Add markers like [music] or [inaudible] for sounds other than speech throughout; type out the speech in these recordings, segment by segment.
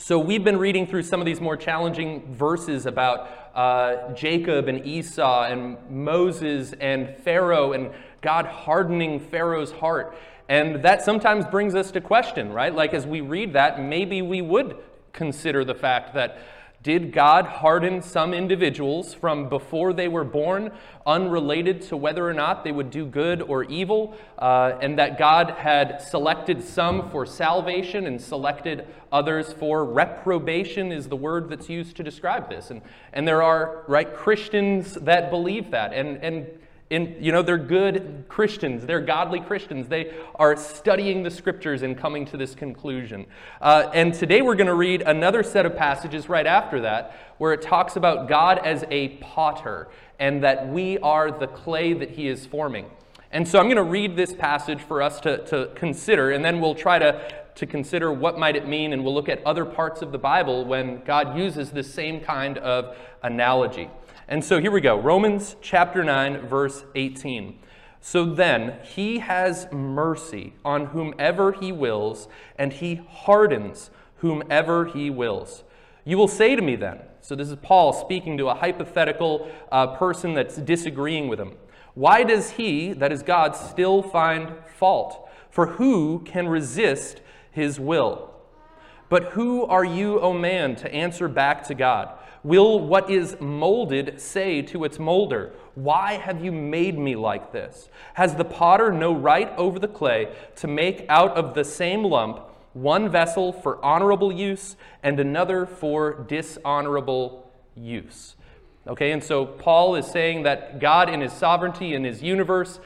So, we've been reading through some of these more challenging verses about uh, Jacob and Esau and Moses and Pharaoh and God hardening Pharaoh's heart. And that sometimes brings us to question, right? Like, as we read that, maybe we would consider the fact that did God harden some individuals from before they were born, unrelated to whether or not they would do good or evil, uh, and that God had selected some for salvation and selected others for reprobation, is the word that's used to describe this. And, and there are, right, Christians that believe that. And, and in, you know, they're good Christians. They're godly Christians. They are studying the scriptures and coming to this conclusion. Uh, and today we're going to read another set of passages right after that where it talks about God as a potter and that we are the clay that he is forming. And so I'm going to read this passage for us to, to consider, and then we'll try to, to consider what might it mean, and we'll look at other parts of the Bible when God uses this same kind of analogy. And so here we go Romans chapter 9, verse 18. So then, he has mercy on whomever he wills, and he hardens whomever he wills. You will say to me then, so this is Paul speaking to a hypothetical uh, person that's disagreeing with him. Why does he, that is God, still find fault? For who can resist his will? But who are you, O man, to answer back to God? Will what is molded say to its molder, Why have you made me like this? Has the potter no right over the clay to make out of the same lump one vessel for honorable use and another for dishonorable use? Okay, and so Paul is saying that God, in his sovereignty, in his universe,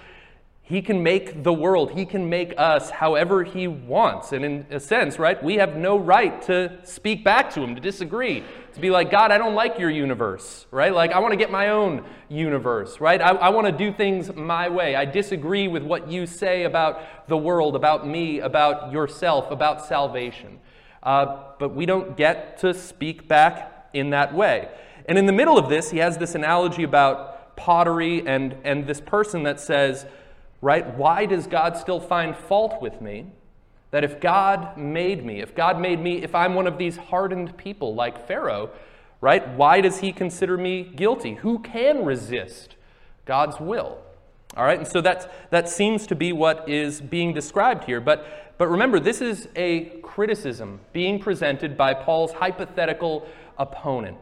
he can make the world, He can make us however He wants. And in a sense, right, we have no right to speak back to Him, to disagree, to be like, God, I don't like your universe, right? Like, I want to get my own universe, right? I, I want to do things my way. I disagree with what you say about the world, about me, about yourself, about salvation. Uh, but we don't get to speak back in that way. And in the middle of this, he has this analogy about pottery and, and this person that says, right? Why does God still find fault with me? That if God made me, if God made me, if I'm one of these hardened people like Pharaoh, right? Why does he consider me guilty? Who can resist God's will? All right, and so that's, that seems to be what is being described here. But, but remember, this is a criticism being presented by Paul's hypothetical opponent,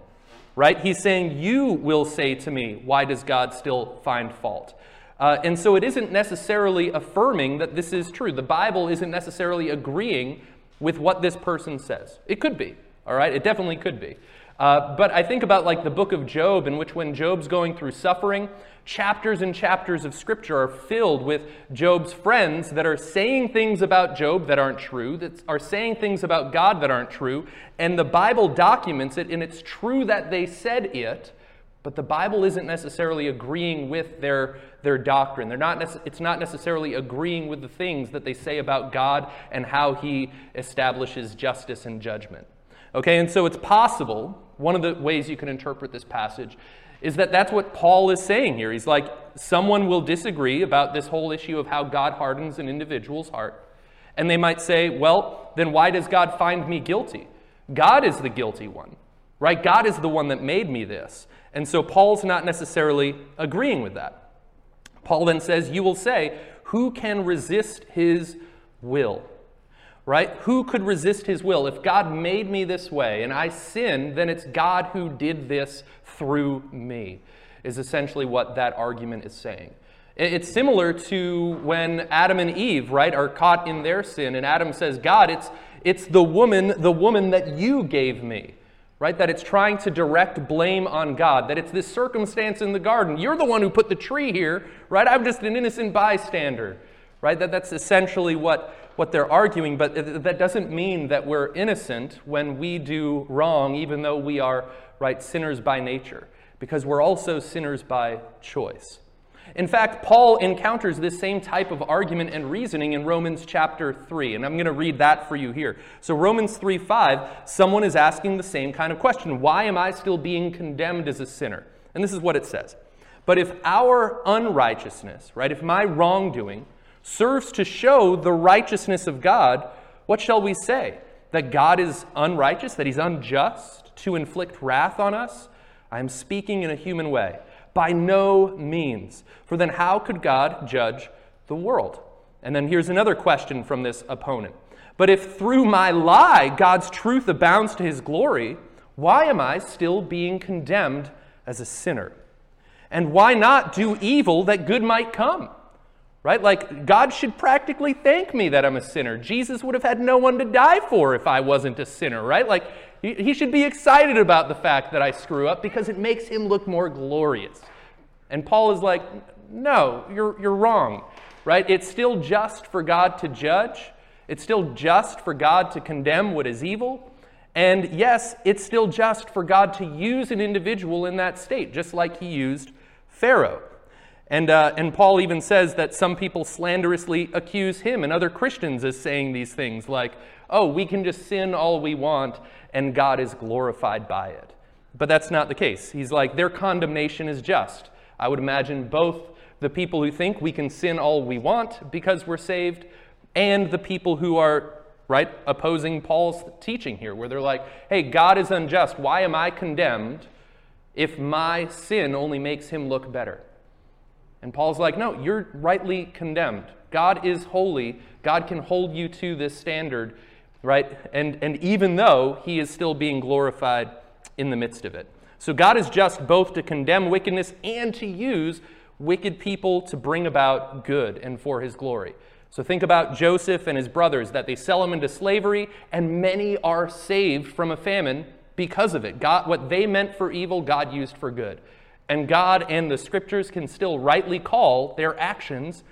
right? He's saying, You will say to me, Why does God still find fault? Uh, and so it isn't necessarily affirming that this is true. The Bible isn't necessarily agreeing with what this person says. It could be, all right? It definitely could be. Uh, but I think about like the book of Job, in which when Job's going through suffering, chapters and chapters of scripture are filled with Job's friends that are saying things about Job that aren't true, that are saying things about God that aren't true, and the Bible documents it, and it's true that they said it, but the Bible isn't necessarily agreeing with their, their doctrine. They're not nece- it's not necessarily agreeing with the things that they say about God and how He establishes justice and judgment. Okay, and so it's possible, one of the ways you can interpret this passage is that that's what Paul is saying here. He's like, someone will disagree about this whole issue of how God hardens an individual's heart. And they might say, well, then why does God find me guilty? God is the guilty one, right? God is the one that made me this. And so Paul's not necessarily agreeing with that. Paul then says, You will say, Who can resist his will? Right? Who could resist his will? If God made me this way and I sin, then it's God who did this through me, is essentially what that argument is saying. It's similar to when Adam and Eve, right, are caught in their sin, and Adam says, God, it's, it's the woman, the woman that you gave me right? That it's trying to direct blame on God, that it's this circumstance in the garden. You're the one who put the tree here, right? I'm just an innocent bystander, right? That, that's essentially what, what they're arguing, but that doesn't mean that we're innocent when we do wrong, even though we are, right, sinners by nature, because we're also sinners by choice. In fact, Paul encounters this same type of argument and reasoning in Romans chapter 3, and I'm going to read that for you here. So, Romans 3 5, someone is asking the same kind of question Why am I still being condemned as a sinner? And this is what it says. But if our unrighteousness, right, if my wrongdoing serves to show the righteousness of God, what shall we say? that God is unrighteous, that he's unjust to inflict wrath on us? I am speaking in a human way. By no means. For then how could God judge the world? And then here's another question from this opponent. But if through my lie God's truth abounds to his glory, why am I still being condemned as a sinner? And why not do evil that good might come? Right? Like, God should practically thank me that I'm a sinner. Jesus would have had no one to die for if I wasn't a sinner, right? Like, he should be excited about the fact that I screw up because it makes him look more glorious. And Paul is like, no, you're, you're wrong, right? It's still just for God to judge, it's still just for God to condemn what is evil. And yes, it's still just for God to use an individual in that state, just like he used Pharaoh. And, uh, and Paul even says that some people slanderously accuse him and other Christians as saying these things like, oh, we can just sin all we want and God is glorified by it. But that's not the case. He's like, their condemnation is just. I would imagine both the people who think we can sin all we want because we're saved and the people who are right opposing Paul's teaching here where they're like, "Hey, God is unjust. Why am I condemned if my sin only makes him look better?" And Paul's like, "No, you're rightly condemned. God is holy. God can hold you to this standard, right? And and even though he is still being glorified in the midst of it. So God is just both to condemn wickedness and to use wicked people to bring about good and for his glory. So think about Joseph and his brothers, that they sell him into slavery, and many are saved from a famine because of it. God, what they meant for evil, God used for good. And God and the scriptures can still rightly call their actions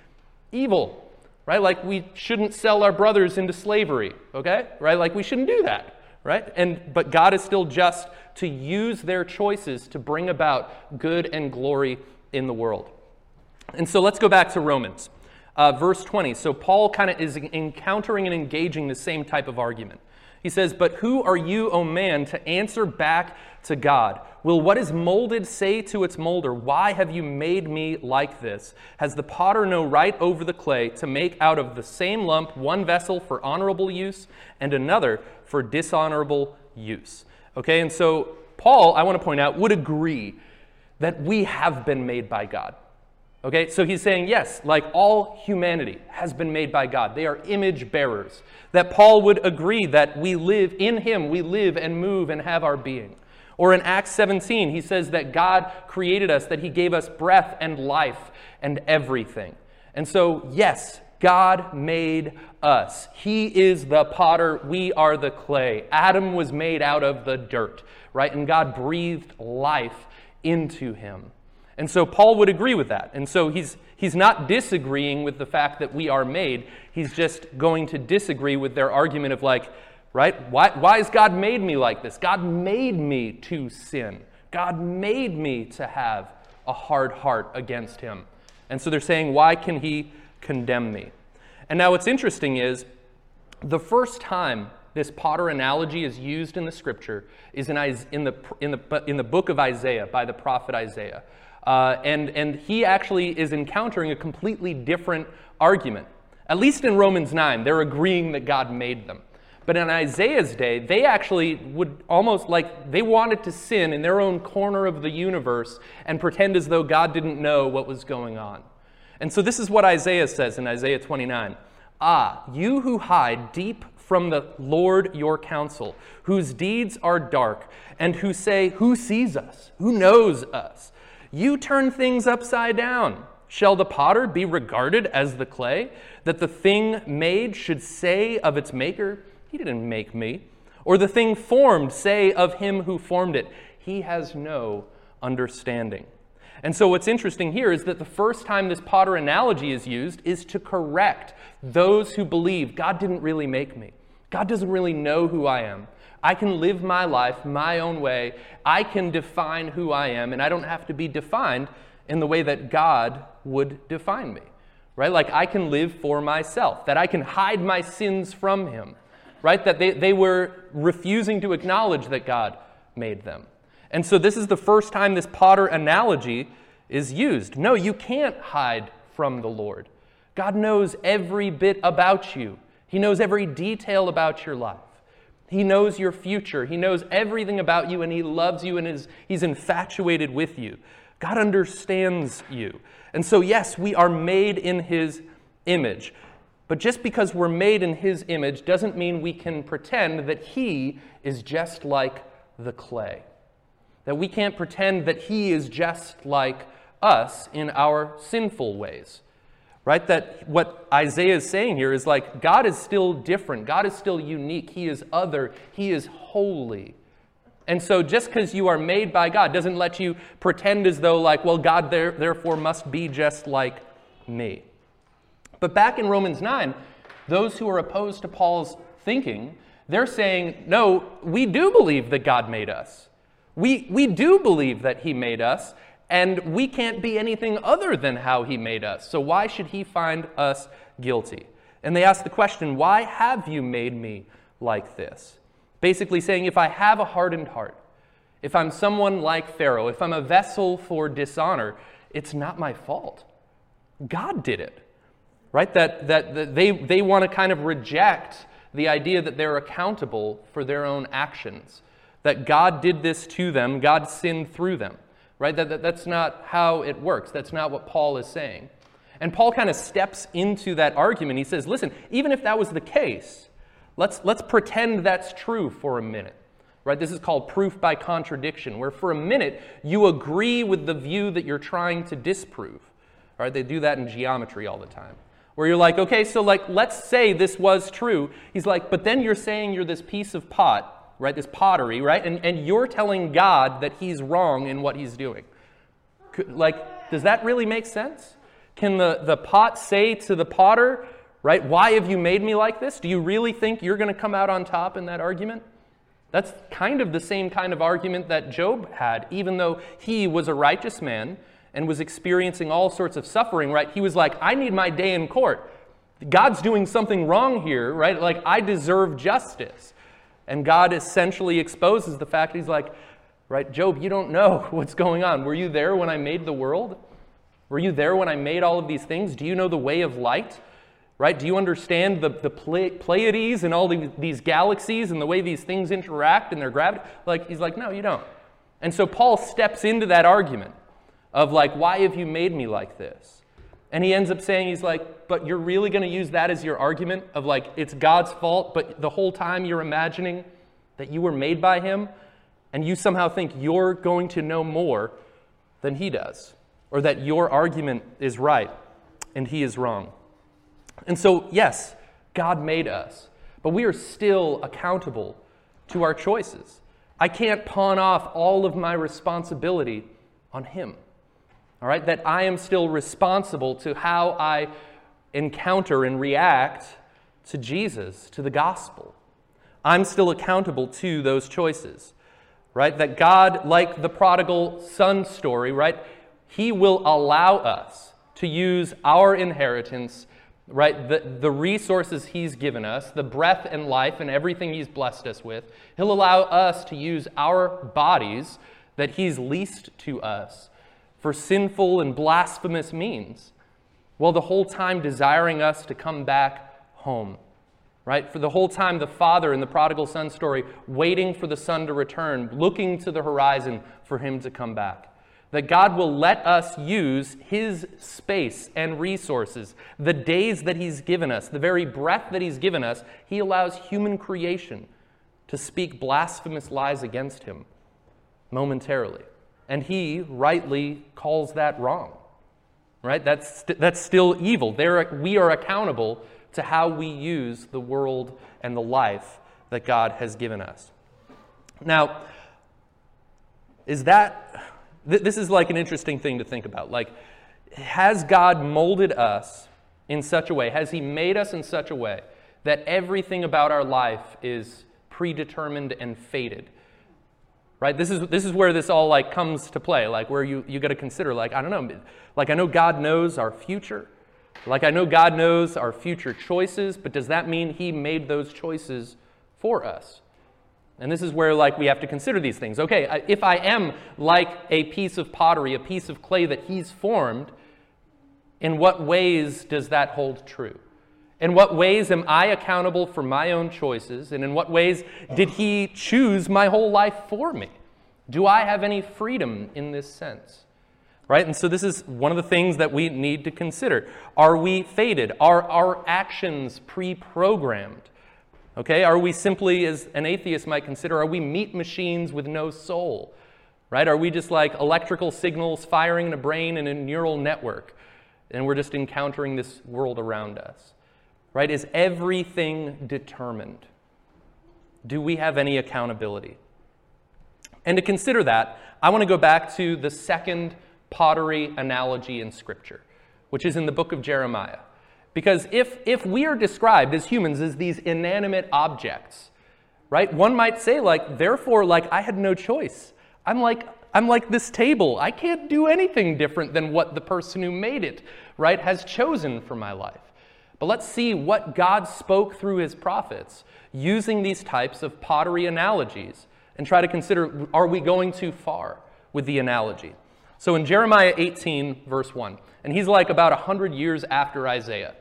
evil, right? Like we shouldn't sell our brothers into slavery, okay? Right? Like we shouldn't do that, right? And but God is still just to use their choices to bring about good and glory in the world. And so let's go back to Romans uh, verse 20. So Paul kind of is encountering and engaging the same type of argument. He says, But who are you, O man, to answer back to God? Will what is molded say to its molder, Why have you made me like this? Has the potter no right over the clay to make out of the same lump one vessel for honorable use and another for dishonorable use? Okay, and so Paul, I want to point out, would agree that we have been made by God. Okay, so he's saying, yes, like all humanity has been made by God. They are image bearers. That Paul would agree that we live in him, we live and move and have our being. Or in Acts 17, he says that God created us, that he gave us breath and life and everything. And so, yes, God made us. He is the potter, we are the clay. Adam was made out of the dirt, right? And God breathed life into him. And so Paul would agree with that. And so he's, he's not disagreeing with the fact that we are made. He's just going to disagree with their argument of, like, right? Why, why has God made me like this? God made me to sin. God made me to have a hard heart against him. And so they're saying, why can he condemn me? And now what's interesting is the first time this potter analogy is used in the scripture is in, in, the, in, the, in the book of Isaiah by the prophet Isaiah. Uh, and, and he actually is encountering a completely different argument. At least in Romans 9, they're agreeing that God made them. But in Isaiah's day, they actually would almost like they wanted to sin in their own corner of the universe and pretend as though God didn't know what was going on. And so this is what Isaiah says in Isaiah 29 Ah, you who hide deep from the Lord your counsel, whose deeds are dark, and who say, Who sees us? Who knows us? You turn things upside down. Shall the potter be regarded as the clay, that the thing made should say of its maker, He didn't make me? Or the thing formed say of him who formed it, He has no understanding. And so, what's interesting here is that the first time this potter analogy is used is to correct those who believe God didn't really make me. God doesn't really know who I am. I can live my life my own way. I can define who I am, and I don't have to be defined in the way that God would define me. Right? Like I can live for myself, that I can hide my sins from Him. Right? That they, they were refusing to acknowledge that God made them. And so this is the first time this potter analogy is used. No, you can't hide from the Lord. God knows every bit about you, He knows every detail about your life. He knows your future. He knows everything about you, and He loves you, and is, He's infatuated with you. God understands you. And so, yes, we are made in His image. But just because we're made in His image doesn't mean we can pretend that He is just like the clay. That we can't pretend that He is just like us in our sinful ways. Right? That what Isaiah is saying here is like God is still different. God is still unique. He is other. He is holy. And so just because you are made by God doesn't let you pretend as though, like, well, God there, therefore must be just like me. But back in Romans 9, those who are opposed to Paul's thinking, they're saying, no, we do believe that God made us. We, we do believe that He made us, and we can't be anything other than how He made us. So why should He find us guilty? And they ask the question, why have you made me like this? Basically saying, if I have a hardened heart, if I'm someone like Pharaoh, if I'm a vessel for dishonor, it's not my fault. God did it. Right? That, that, that they, they want to kind of reject the idea that they're accountable for their own actions that God did this to them, God sinned through them. Right? That, that, that's not how it works. That's not what Paul is saying. And Paul kind of steps into that argument. He says, listen, even if that was the case, let's, let's pretend that's true for a minute. Right? This is called proof by contradiction, where for a minute you agree with the view that you're trying to disprove. Right? They do that in geometry all the time. Where you're like, okay, so like let's say this was true. He's like, but then you're saying you're this piece of pot right? This pottery, right? And, and you're telling God that he's wrong in what he's doing. Like, does that really make sense? Can the, the pot say to the potter, right, why have you made me like this? Do you really think you're going to come out on top in that argument? That's kind of the same kind of argument that Job had, even though he was a righteous man and was experiencing all sorts of suffering, right? He was like, I need my day in court. God's doing something wrong here, right? Like, I deserve justice. And God essentially exposes the fact he's like, right, Job, you don't know [laughs] what's going on. Were you there when I made the world? Were you there when I made all of these things? Do you know the way of light? Right? Do you understand the, the Pleiades and all the, these galaxies and the way these things interact and their gravity? Like, he's like, no, you don't. And so Paul steps into that argument of like, why have you made me like this? And he ends up saying, he's like, but you're really going to use that as your argument of like, it's God's fault, but the whole time you're imagining that you were made by him, and you somehow think you're going to know more than he does, or that your argument is right and he is wrong. And so, yes, God made us, but we are still accountable to our choices. I can't pawn off all of my responsibility on him all right, that I am still responsible to how I encounter and react to Jesus, to the gospel. I'm still accountable to those choices, right? That God, like the prodigal son story, right, He will allow us to use our inheritance, right, the, the resources He's given us, the breath and life and everything He's blessed us with. He'll allow us to use our bodies that He's leased to us for sinful and blasphemous means, while the whole time desiring us to come back home. Right? For the whole time, the father in the prodigal son story, waiting for the son to return, looking to the horizon for him to come back. That God will let us use his space and resources, the days that he's given us, the very breath that he's given us, he allows human creation to speak blasphemous lies against him momentarily and he rightly calls that wrong. Right? That's, that's still evil. There, we are accountable to how we use the world and the life that God has given us. Now, is that, th- this is like an interesting thing to think about. Like, has God molded us in such a way, has He made us in such a way that everything about our life is predetermined and fated? Right? This is this is where this all like comes to play like where you you got to consider like i don't know like i know god knows our future. Like i know god knows our future choices but does that mean he made those choices for us? And this is where like we have to consider these things. Okay if i am like a piece of pottery a piece of clay that he's formed in what ways does that hold true In what ways am I accountable for my own choices? And in what ways did He choose my whole life for me? Do I have any freedom in this sense? Right? And so this is one of the things that we need to consider. Are we fated? Are our actions pre programmed? Okay? Are we simply, as an atheist might consider, are we meat machines with no soul? Right? Are we just like electrical signals firing in a brain in a neural network? And we're just encountering this world around us? Right? Is everything determined? Do we have any accountability? And to consider that, I want to go back to the second pottery analogy in Scripture, which is in the book of Jeremiah. Because if, if we are described as humans as these inanimate objects, right, one might say, like, therefore, like, I had no choice. I'm like, I'm like this table. I can't do anything different than what the person who made it, right, has chosen for my life. But let's see what God spoke through his prophets using these types of pottery analogies and try to consider are we going too far with the analogy? So in Jeremiah 18, verse 1, and he's like about 100 years after Isaiah,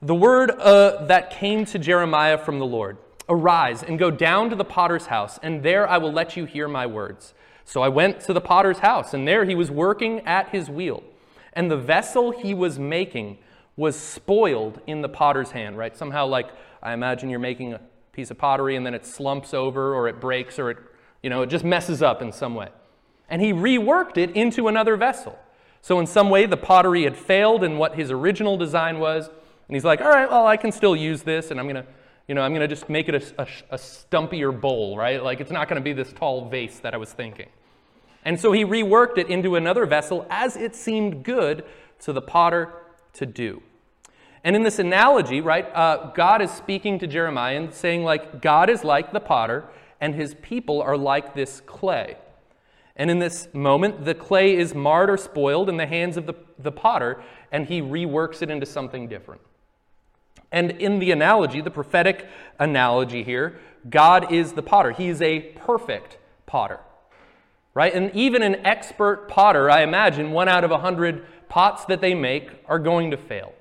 the word uh, that came to Jeremiah from the Lord Arise and go down to the potter's house, and there I will let you hear my words. So I went to the potter's house, and there he was working at his wheel. And the vessel he was making was spoiled in the potter's hand, right? Somehow, like, I imagine you're making a piece of pottery and then it slumps over or it breaks or it, you know, it just messes up in some way. And he reworked it into another vessel. So, in some way, the pottery had failed in what his original design was. And he's like, all right, well, I can still use this and I'm going to, you know, I'm going to just make it a, a, a stumpier bowl, right? Like, it's not going to be this tall vase that I was thinking. And so he reworked it into another vessel as it seemed good to the potter to do. And in this analogy, right, uh, God is speaking to Jeremiah and saying, like, God is like the potter, and his people are like this clay. And in this moment, the clay is marred or spoiled in the hands of the, the potter, and he reworks it into something different. And in the analogy, the prophetic analogy here, God is the potter. He is a perfect potter. Right? And even an expert potter, I imagine, one out of a hundred pots that they make are going to fail.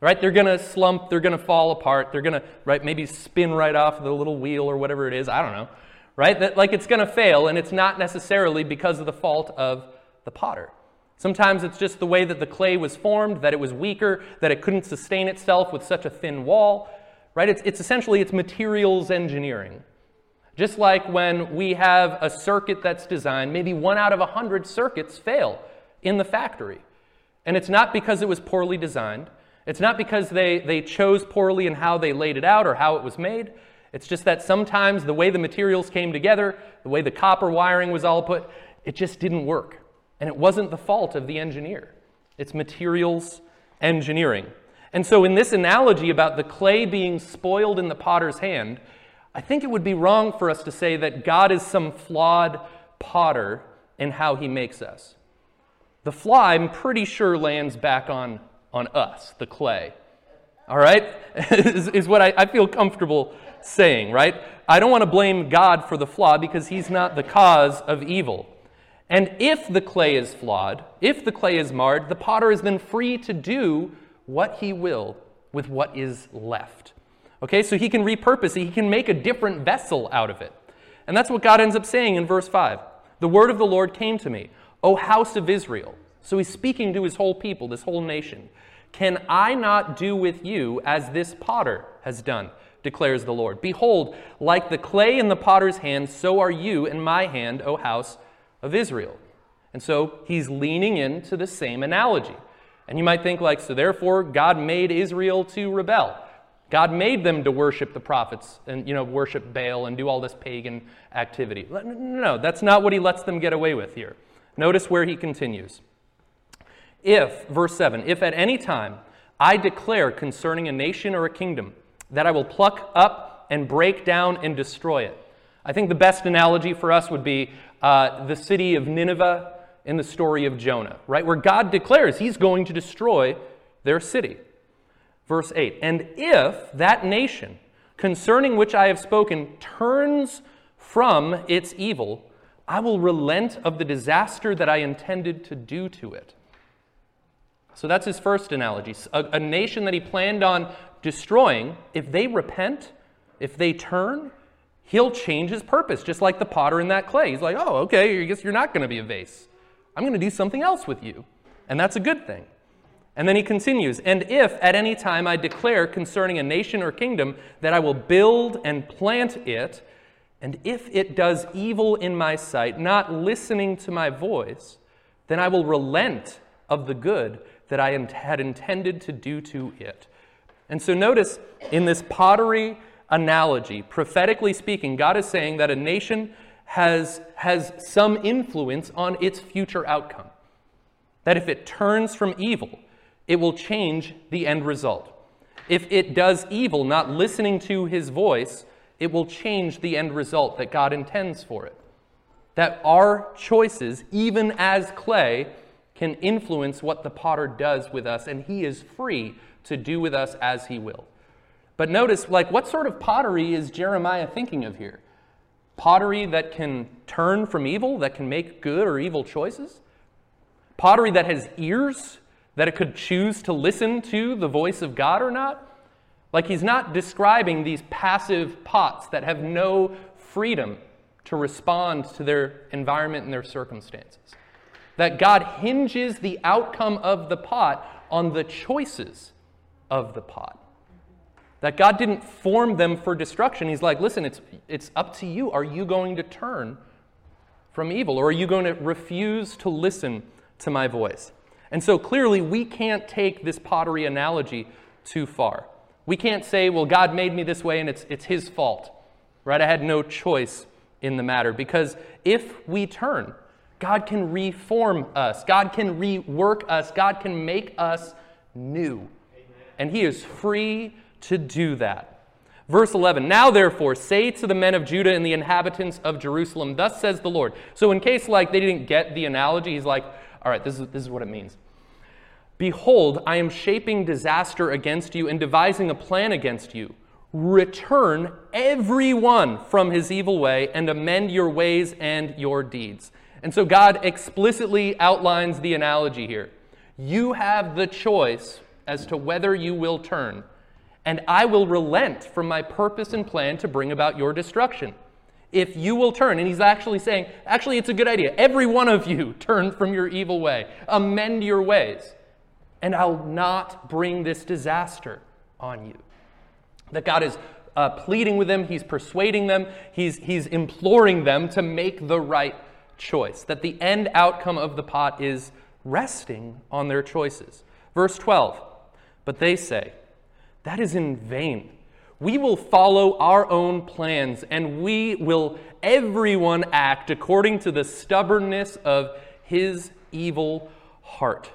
Right? They're going to slump, they're going to fall apart, they're going to, right, maybe spin right off the little wheel or whatever it is, I don't know. Right? That like it's going to fail and it's not necessarily because of the fault of the potter. Sometimes it's just the way that the clay was formed, that it was weaker, that it couldn't sustain itself with such a thin wall. Right? It's, it's essentially it's materials engineering. Just like when we have a circuit that's designed, maybe one out of a hundred circuits fail in the factory. And it's not because it was poorly designed. It's not because they, they chose poorly in how they laid it out or how it was made. It's just that sometimes the way the materials came together, the way the copper wiring was all put, it just didn't work. And it wasn't the fault of the engineer, it's materials engineering. And so, in this analogy about the clay being spoiled in the potter's hand, I think it would be wrong for us to say that God is some flawed potter in how he makes us. The fly, I'm pretty sure, lands back on, on us, the clay. All right? [laughs] is, is what I, I feel comfortable saying, right? I don't want to blame God for the flaw because he's not the cause of evil. And if the clay is flawed, if the clay is marred, the potter is then free to do what he will with what is left. Okay, so he can repurpose it, he can make a different vessel out of it. And that's what God ends up saying in verse 5. The word of the Lord came to me. O house of Israel. So he's speaking to his whole people, this whole nation. Can I not do with you as this potter has done? declares the Lord. Behold, like the clay in the potter's hand, so are you in my hand, O house of Israel. And so he's leaning into the same analogy. And you might think, like, so therefore God made Israel to rebel. God made them to worship the prophets and, you know, worship Baal and do all this pagan activity. No, no, that's not what he lets them get away with here. Notice where he continues. If, verse 7, if at any time I declare concerning a nation or a kingdom that I will pluck up and break down and destroy it. I think the best analogy for us would be uh, the city of Nineveh in the story of Jonah, right? Where God declares he's going to destroy their city. Verse 8 And if that nation concerning which I have spoken turns from its evil, I will relent of the disaster that I intended to do to it. So that's his first analogy. A, a, nation that he planned on destroying, if they repent, if they turn, he'll change his purpose, just like the potter in that clay. He's like, oh, okay, I guess you're not going to be a vase. I'm going to do something else with you. And that's a good thing. And then he continues, and if at any time I declare concerning a nation or kingdom that I will build and plant it, and if it does evil in my sight, not listening to my voice, then I will relent of the good that I had intended to do to it. And so notice in this pottery analogy, prophetically speaking, God is saying that a nation has, has some influence on its future outcome. That if it turns from evil, it will change the end result. If it does evil, not listening to his voice, it will change the end result that God intends for it. That our choices, even as clay, can influence what the potter does with us, and he is free to do with us as he will. But notice, like, what sort of pottery is Jeremiah thinking of here? Pottery that can turn from evil, that can make good or evil choices? Pottery that has ears, that it could choose to listen to the voice of God or not? Like, he's not describing these passive pots that have no freedom to respond to their environment and their circumstances that God hinges the outcome of the pot on the choices of the pot. That God didn't form them for destruction. He's like, listen, it's, it's up to you. Are you going to turn from evil or are you going to refuse to listen to my voice? And so clearly, we can't take this pottery analogy too far. We can't say, well, God made me this way and it's, it's his fault, right? I had no choice in the matter. Because if we turn, God can reform us, God can rework us, God can make us new. And He is free to do that. Verse 11 Now therefore, say to the men of Judah and the inhabitants of Jerusalem, Thus says the Lord. So, in case like they didn't get the analogy, He's like, All right, this is, this is what it means. Behold, I am shaping disaster against you and devising a plan against you. Return everyone from his evil way and amend your ways and your deeds. And so God explicitly outlines the analogy here. You have the choice as to whether you will turn, and I will relent from my purpose and plan to bring about your destruction. If you will turn, and he's actually saying, actually, it's a good idea. Every one of you [laughs] turn from your evil way, amend your ways, and I'll not bring this disaster on you. That God is uh, pleading with them, he's persuading them, he's, he's imploring them to make the right choice, that the end outcome of the pot is resting on their choices. Verse 12, but they say, that is in vain. We will follow our own plans and we will everyone act according to the stubbornness of his evil heart.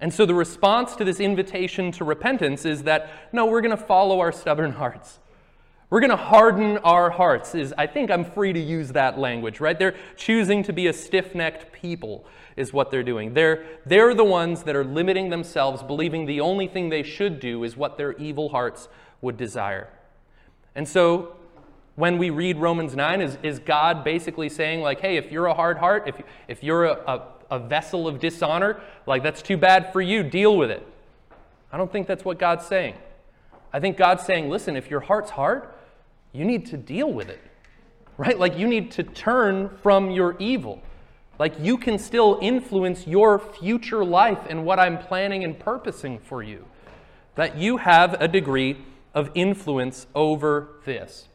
And so the response to this invitation to repentance is that no, we're going to follow our stubborn [laughs] hearts. We're going to harden our hearts, is I think I'm free to use that language, right? They're choosing to be a stiff necked people, is what they're doing. They're, they're the ones that are limiting themselves, believing the only thing they should do is what their evil hearts would desire. And so when we read Romans 9, is, is God basically saying, like, hey, if you're a hard heart, if, if you're a, a, a vessel of dishonor, like, that's too bad for you, deal with it. I don't think that's what God's saying. I think God's saying, listen, if your heart's hard, you need to deal with it, right? Like you need to turn from your evil. Like you can still influence your future life and what I'm planning and purposing for you. That you have a degree of influence over this.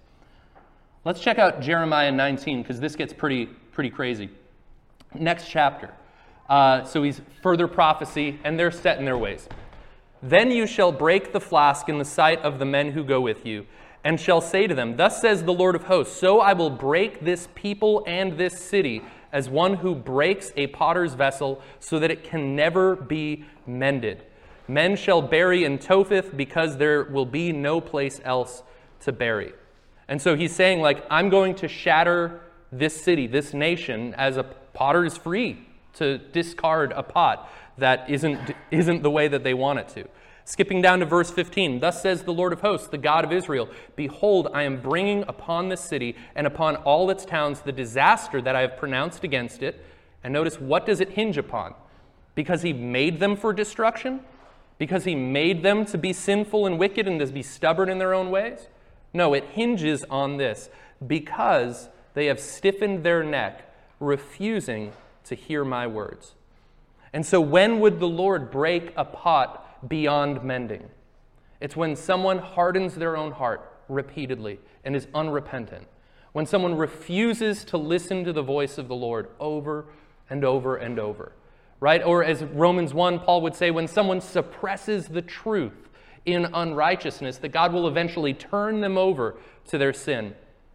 Let's check out Jeremiah 19 because this gets pretty, pretty crazy. Next chapter. Uh, so he's further prophecy, and they're set in their ways. Then you shall break the flask in the sight of the men who go with you and shall say to them, Thus says the Lord of hosts, So I will break this people and this city as one who breaks a potter's vessel, so that it can never be mended. Men shall bury in Topheth, because there will be no place else to bury. And so he's saying, like, I'm going to shatter this city, this nation, as a potter is free to discard a pot that isn't, isn't the way that they want it to. Skipping down to verse 15, thus says the Lord of hosts, the God of Israel Behold, I am bringing upon this city and upon all its towns the disaster that I have pronounced against it. And notice, what does it hinge upon? Because he made them for destruction? Because he made them to be sinful and wicked and to be stubborn in their own ways? No, it hinges on this because they have stiffened their neck, refusing to hear my words. And so, when would the Lord break a pot beyond mending? It's when someone hardens their own heart repeatedly and is unrepentant. When someone refuses to listen to the voice of the Lord over and over and over. Right? Or as Romans 1, Paul would say, when someone suppresses the truth in unrighteousness, that God will eventually turn them over to their sin. And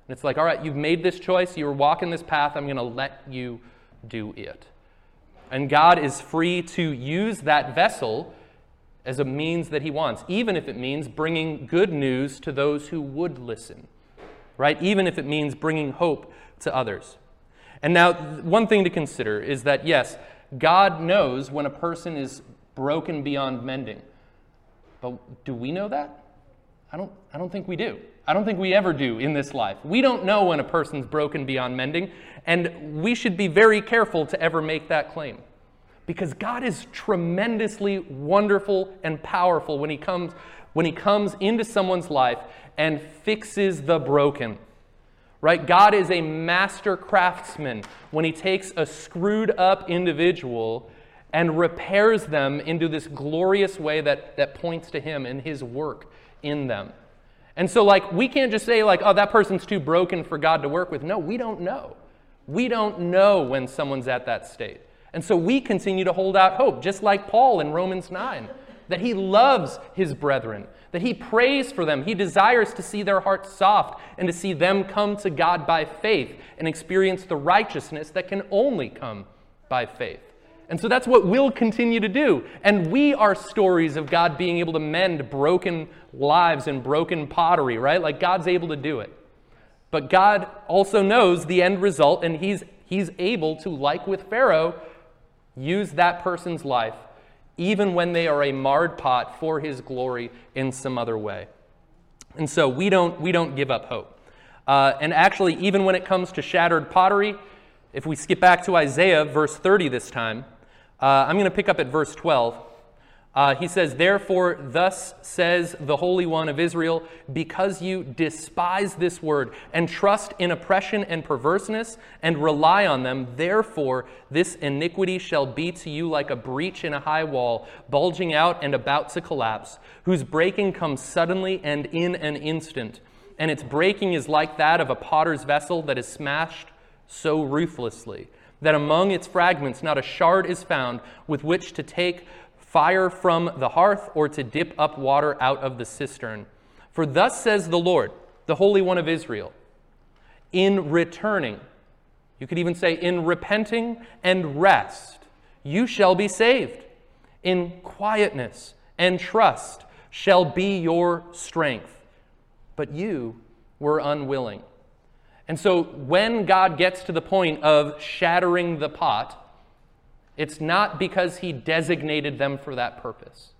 it's like, all right, you've made this choice, you're walking this path, I'm going to let you do it. And God is free to use that vessel as a means that He wants, even if it means bringing good news to those who would listen, right? Even if it means bringing hope to others. And now, one thing to consider is that, yes, God knows when a person is broken beyond mending. But do we know that? I don't, I don't think we do. I don't think we ever do in this life. We don't know when a person's broken beyond mending, and we should be very careful to ever make that claim. Because God is tremendously wonderful and powerful when He comes, when he comes into someone's life and fixes the broken. Right? God is a master craftsman when He takes a screwed up individual and repairs them into this glorious way that, that points to Him and His work in them. And so, like, we can't just say, like, oh, that person's too broken for God to work with. No, we don't know. We don't know when someone's at that state. And so we continue to hold out hope, just like Paul in Romans 9, that he loves his brethren, that he prays for them. He desires to see their hearts soft and to see them come to God by faith and experience the righteousness that can only come by faith. And so that's what we'll continue to do. And we are stories of God being able to mend broken lives and broken pottery, right? Like God's able to do it. But God also knows the end result, and He's, he's able to, like with Pharaoh, use that person's life, even when they are a marred pot, for His glory in some other way. And so we don't, we don't give up hope. Uh, and actually, even when it comes to shattered pottery, if we skip back to Isaiah, verse 30 this time, uh, I'm going to pick up at verse 12. Uh, he says, Therefore, thus says the Holy One of Israel, because you despise this word and trust in oppression and perverseness and rely on them, therefore this iniquity shall be to you like a breach in a high wall, bulging out and about to collapse, whose breaking comes suddenly and in an instant. And its breaking is like that of a potter's vessel that is smashed so ruthlessly that among its fragments not a shard is found with which to take fire from the hearth or to dip up water out of the cistern. For thus says the Lord, the Holy One of Israel, in returning, you could even say in repenting and rest, you shall be saved. In quietness and trust shall be your strength. But you were unwilling. And so when God gets to the point of shattering the pot, it's not because he designated them for that purpose.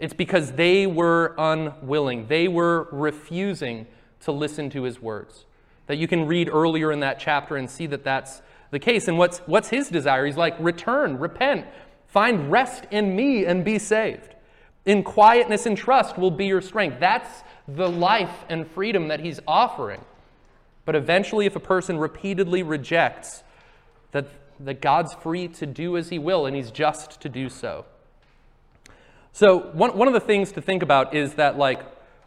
It's because they were unwilling. They were refusing to listen to his words. That you can read earlier in that chapter and see that that's the case. And what's, what's his desire? He's like, return, repent, find rest in me and be saved. In quietness and trust will be your strength. That's the life and freedom that he's offering. But eventually, if a person repeatedly rejects that, that God's free to do as he will and he's just to do so. So, one, one of the things to think about is that, like,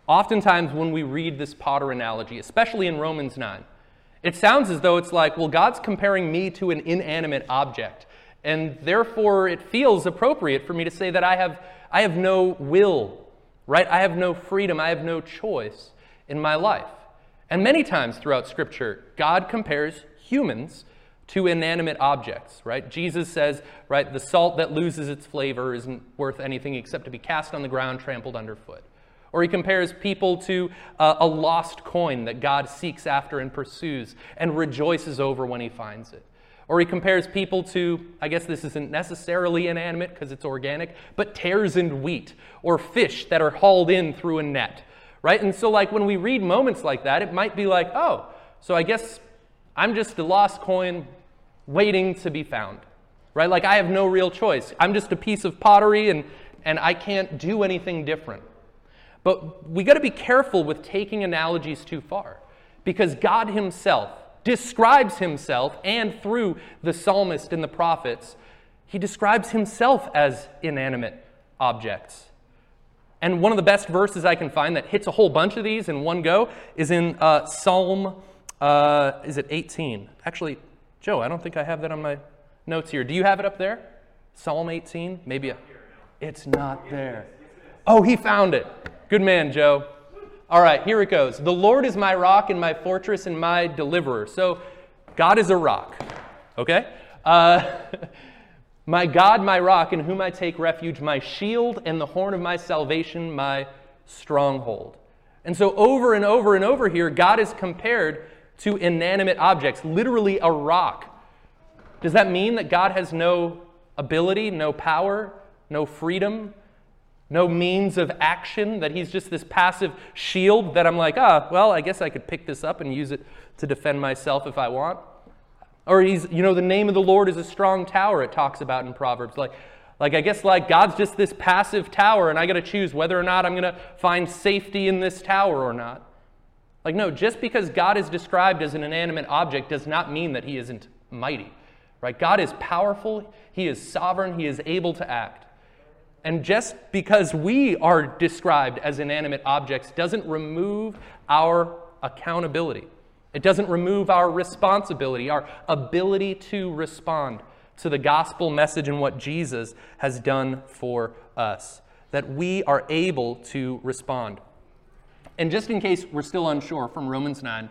oftentimes when we read this potter analogy, especially in Romans 9, it sounds as though it's like, well, God's comparing me to an inanimate object. And therefore, it feels appropriate for me to say that I have, I have no will, right? I have no freedom. I have no choice in my life. And many times throughout Scripture, God compares humans to inanimate objects, right? Jesus says, right, the salt that loses its flavor isn't worth anything except to be cast on the ground, trampled underfoot. Or he compares people to uh, a lost coin that God seeks after and pursues and rejoices over when he finds it. Or he compares people to, I guess this isn't necessarily inanimate because it's organic, but tares and wheat, or fish that are hauled in through a net right? And so, like, when we read moments like that, it might be like, oh, so I guess I'm just a lost coin waiting to be found. right? Like I have no real choice. I'm just a piece of pottery and, and I can't do anything different. But we got to be careful with taking analogies too far because God Himself describes Himself, and through the psalmist and the prophets, He describes Himself as inanimate objects. And one of the best verses I can find that hits a whole bunch of these in one go is in uh, Psalm, uh, is it 18? Actually, Joe, I don't think I have that on my notes here. Do you have it up there? Psalm 18? Maybe a, it's not there. Oh, he found it. Good man, Joe. All right, here it goes. The Lord is my rock and my fortress and my deliverer. So, God is a rock, okay? Uh, [laughs] my God, my rock, in whom I take refuge, my shield and the horn of my salvation, my stronghold. And so, over and over and over here, God is compared to inanimate objects, literally a rock. Does that mean that God has no ability, no power, no freedom, no means of action, that he's just this passive shield that I'm like, ah, well, I guess I could pick this up and use it to defend myself if I want. Or he's, you know, the name of the Lord is a strong tower, it talks about in Proverbs. Like, like I guess like God's just this passive tower, and I got to choose whether or not I'm to find safety in this tower or not. Like, no, just because God is described as an inanimate object does not mean that he isn't mighty. Right? God is powerful, he is sovereign, he is able to act. And just because we are described as inanimate objects doesn't remove our accountability. It doesn't remove our responsibility, our ability to respond to the gospel message and what Jesus has done for us. That we are able to respond. And just in case we're still unsure from Romans 9,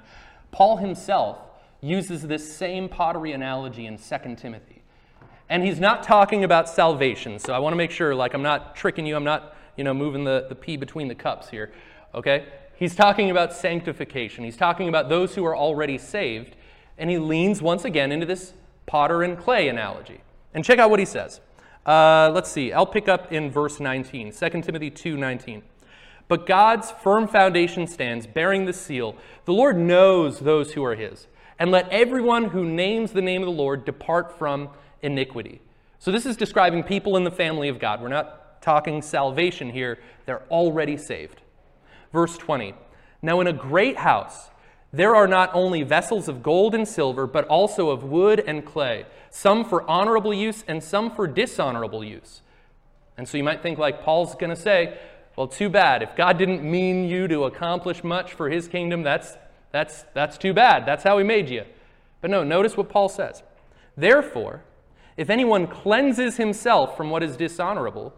Paul himself uses this same pottery analogy in 2 Timothy. And he's not talking about salvation. So I want to make sure, like, I'm not tricking you. I'm not, you know, moving the, the pea between the cups here. Okay? He's talking about sanctification. He's talking about those who are already saved. And he leans once again into this potter and clay analogy. And check out what he says. Uh, let's see. I'll pick up in verse 19, 2 Timothy 2 19. But God's firm foundation stands, bearing the seal. The Lord knows those who are his. And let everyone who names the name of the Lord depart from iniquity. So, this is describing people in the family of God. We're not talking salvation here, they're already saved. Verse 20 Now, in a great house, there are not only vessels of gold and silver, but also of wood and clay, some for honorable use and some for dishonorable use. And so you might think, like Paul's going to say, well, too bad. If God didn't mean you to accomplish much for his kingdom, that's, that's, that's too bad. That's how he made you. But no, notice what Paul says. Therefore, if anyone cleanses himself from what is dishonorable,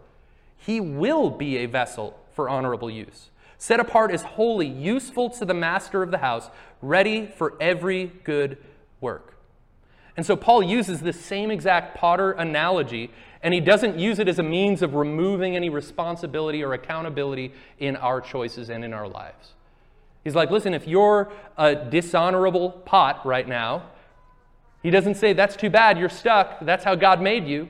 he will be a vessel for honorable use, set apart as holy, useful to the master of the house, ready for every good work. And so Paul uses this same exact potter analogy, and he doesn't use it as a means of removing any responsibility or accountability in our choices and in our lives. He's like, listen, if you're a dishonorable pot right now, he doesn't say, that's too bad, you're stuck, that's how God made you.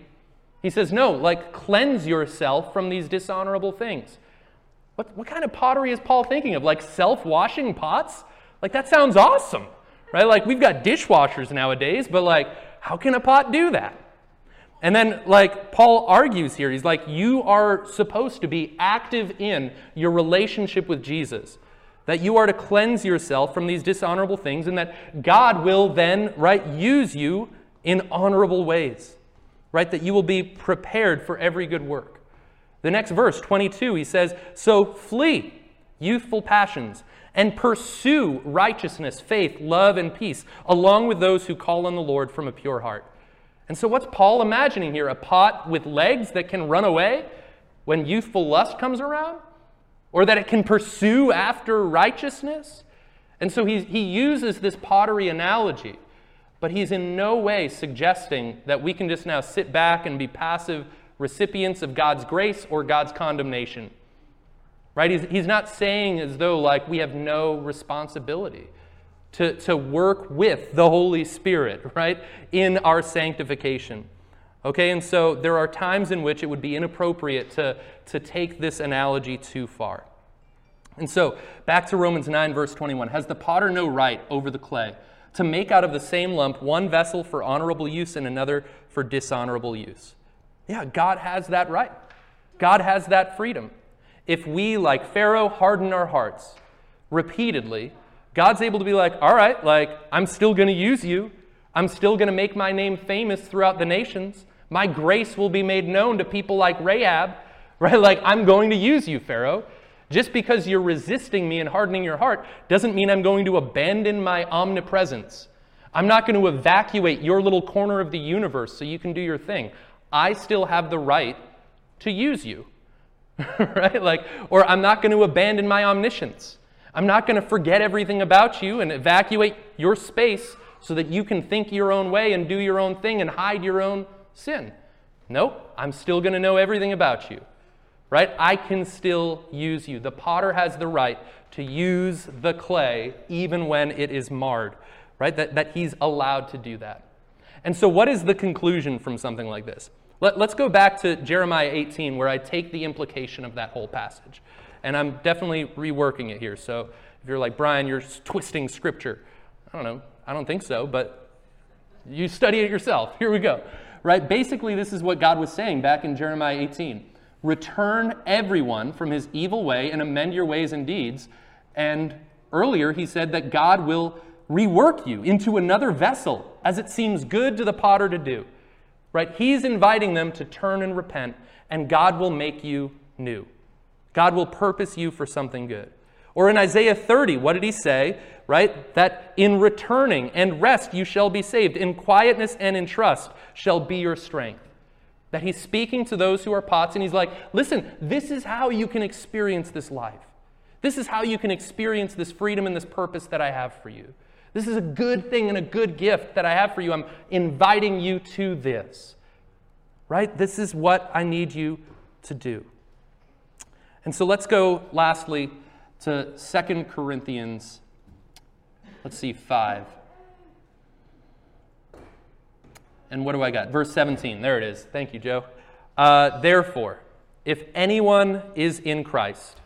He says, no, like cleanse yourself from these dishonorable things. What, what kind of pottery is Paul thinking of? Like self washing pots? Like that sounds awesome, right? Like we've got dishwashers nowadays, but like, how can a pot do that? And then, like, Paul argues here, he's like, you are supposed to be active in your relationship with Jesus that you are to cleanse yourself from these dishonorable things, and that God will then, right, use you in honorable ways, right? That you will be prepared for every good work. The next verse, 22, he says, So flee youthful passions and pursue righteousness, faith, love, and peace, along with those who call on the Lord from a pure heart. And so, what's Paul imagining here? A pot with legs that can run away when youthful lust comes around? or that it can pursue after righteousness. And so he, he uses this pottery analogy, but he's in no way suggesting that we can just now sit back and be passive recipients of God's grace or God's condemnation. Right? He's, he's not saying as though like we have no responsibility to, to work with the Holy Spirit, [laughs] right, in our sanctification. Okay, and so there are times in which it would be inappropriate to, to take this analogy too far. And so, back to Romans 9, verse 21. Has the potter no right over the clay to make out of the same lump one vessel for honorable use and another for dishonorable use. Yeah, God has that right. God has that freedom. If we, like Pharaoh, harden our hearts repeatedly, God's able to be like, all right, like, I'm still going to use you. I'm still going to make my name famous throughout the nations. My grace will be made known to people like Rahab, [laughs] right? Like, I'm going to use you, Pharaoh. Just because you're resisting me and hardening your heart doesn't mean I'm going to abandon my omnipresence. I'm not going to evacuate your little corner of the universe so you can do your thing. I still have the right to use you. [laughs] right? Like, or I'm not going to abandon my omniscience. I'm not going to forget everything about you and evacuate your space so that you can think your own way and do your own thing and hide your own sin. Nope, I'm still going to know everything about you. Right? I can still use you. The potter has the right to use the clay even when it is marred. Right? That, that he's allowed to do that. And so, what is the conclusion from something like this? Let, us go back to Jeremiah 18, where I take the implication of that whole passage. And I'm definitely reworking it here. So if you're like, Brian, you're twisting scripture, I don't know. I don't think so, but you study it yourself. Here we go. Right? Basically, this is what God was saying back in Jeremiah 18 Return everyone from his evil way and amend your ways and deeds. And earlier, he said that God will rework you into another vessel as it seems good to the potter to do. Right? He's inviting them to turn and repent, and God will make you new. God will purpose you for something good. Or in Isaiah 30, what did he say? Right? That in returning and rest you shall be saved. In quietness and in trust shall be your strength. That he's speaking to those who are pots and he's like, listen, this is how you can experience this life. This is how you can experience this freedom and this purpose that I have for you. This is a good thing and a good gift that I have for you. I'm inviting you to this. Right? This is what I need you to do. And so let's go lastly to 2 Corinthians, let's see, 5. And what do I got? Verse 17. There it is. Thank you, Joe. Uh, Therefore, if anyone is in Christ,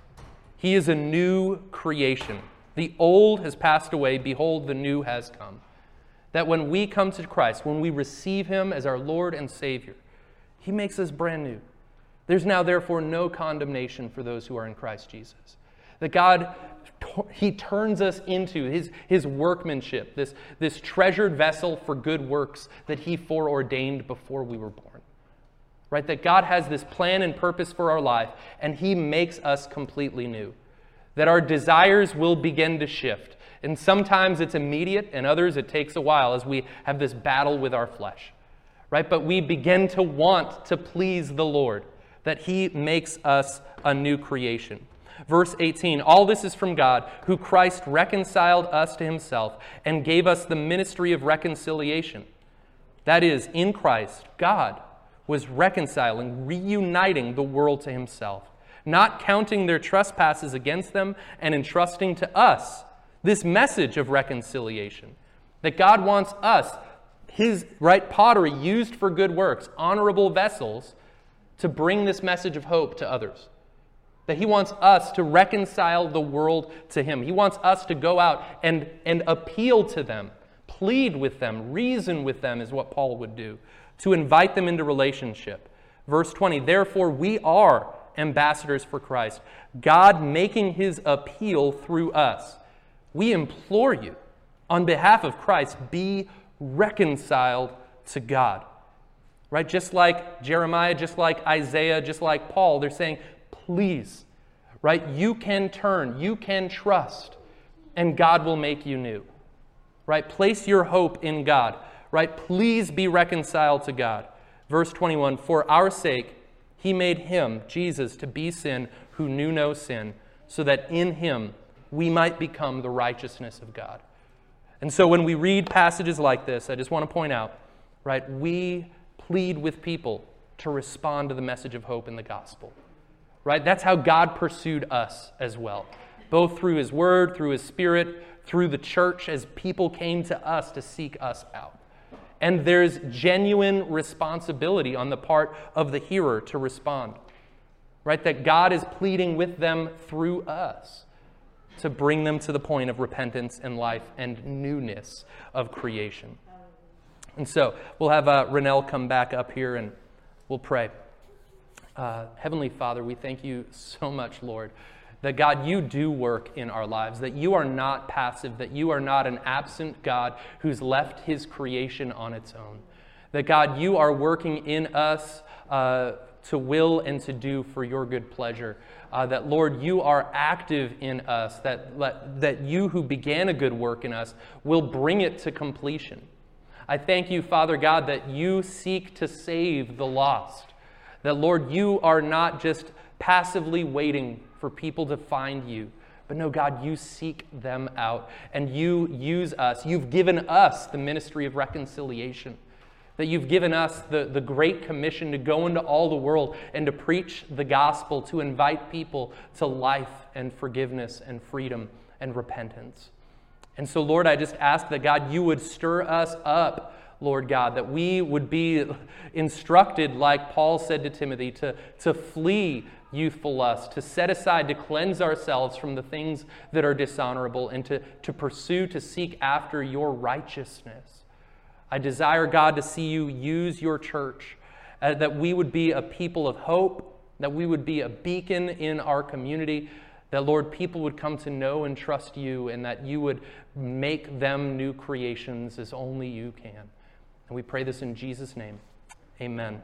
he is a new creation. The old has passed away. Behold, the new has come. That when we come to Christ, when we receive him as our Lord and Savior, he makes us brand new. There's now, therefore, no condemnation for those who are in Christ Jesus. That God, He turns us into His, his workmanship, this, this treasured vessel for good works that He foreordained before we were born. Right? That God has this plan and purpose for our life, and He makes us completely new. That our desires will begin to shift. And sometimes it's immediate, and others it takes a while as we have this battle with our flesh. Right? But we begin to want to please the Lord that he makes us a new creation. Verse 18 All this is from God, who Christ reconciled us to himself and gave us the ministry of reconciliation. That is, in Christ, God was reconciling, reuniting the world to himself, not counting their trespasses against them, and entrusting to us this message of reconciliation. That God wants us, his right pottery used for good works, honorable vessels, to bring this message of hope to others. That he wants us to reconcile the world to him. He wants us to go out and, and appeal to them, plead with them, reason with them, is what Paul would do, to invite them into relationship. Verse 20, therefore we are ambassadors for Christ, God making his appeal through us. We implore you, on behalf of Christ, be reconciled to God. Right? Just like Jeremiah, just like Isaiah, just like Paul, they're saying, please, right? You can turn, you can trust, and God will make you new. Right? Place your hope in God. Right? Please be reconciled to God. Verse 21 For our sake, he made him, Jesus, to be sin who knew no sin, so that in him we might become the righteousness of God. And so when we read passages like this, I just want to point out, right, we plead with people to respond to the message of hope in the gospel. Right? That's how God pursued us as well, both through His Word, through His Spirit, through the church, as people came to us to seek us out. And there's genuine responsibility on the part of the hearer to respond. Right? That God is pleading with them through us to bring them to the point of repentance and life and newness of creation. And so we'll have uh, come back up here and we'll pray. Uh, Heavenly Father, we thank you so much, Lord, that God, you do work in our lives, that you are not passive, that you are not an absent God who's left his creation on its own. That God, you are working in us uh, to will and to do for your good pleasure. Uh, that, Lord, you are active in us, that, that you who began a good work in us will bring it to completion. I thank you, Father God, that you seek to save the lost. That, Lord, you are not just passively waiting for people to find you, but no, God, you seek them out and you use us. You've given us the ministry of reconciliation that you've given us the, the great commission to go into all the world and to preach the gospel, to invite people to life and forgiveness and freedom and repentance. And so, Lord, I just ask that God, you would stir us up, Lord God, that we would be instructed, like Paul said to Timothy, to, to flee youthful lust, to set aside, to cleanse ourselves from the things that are dishonorable, and to, to pursue, to seek after your righteousness. I desire, God, to see you use your church, uh, that we would be a people of hope, that we would be a beacon in our community, that, Lord, people would come to know and trust you, and that you would make them new creations as only you can. And we pray this in Jesus' name. Amen.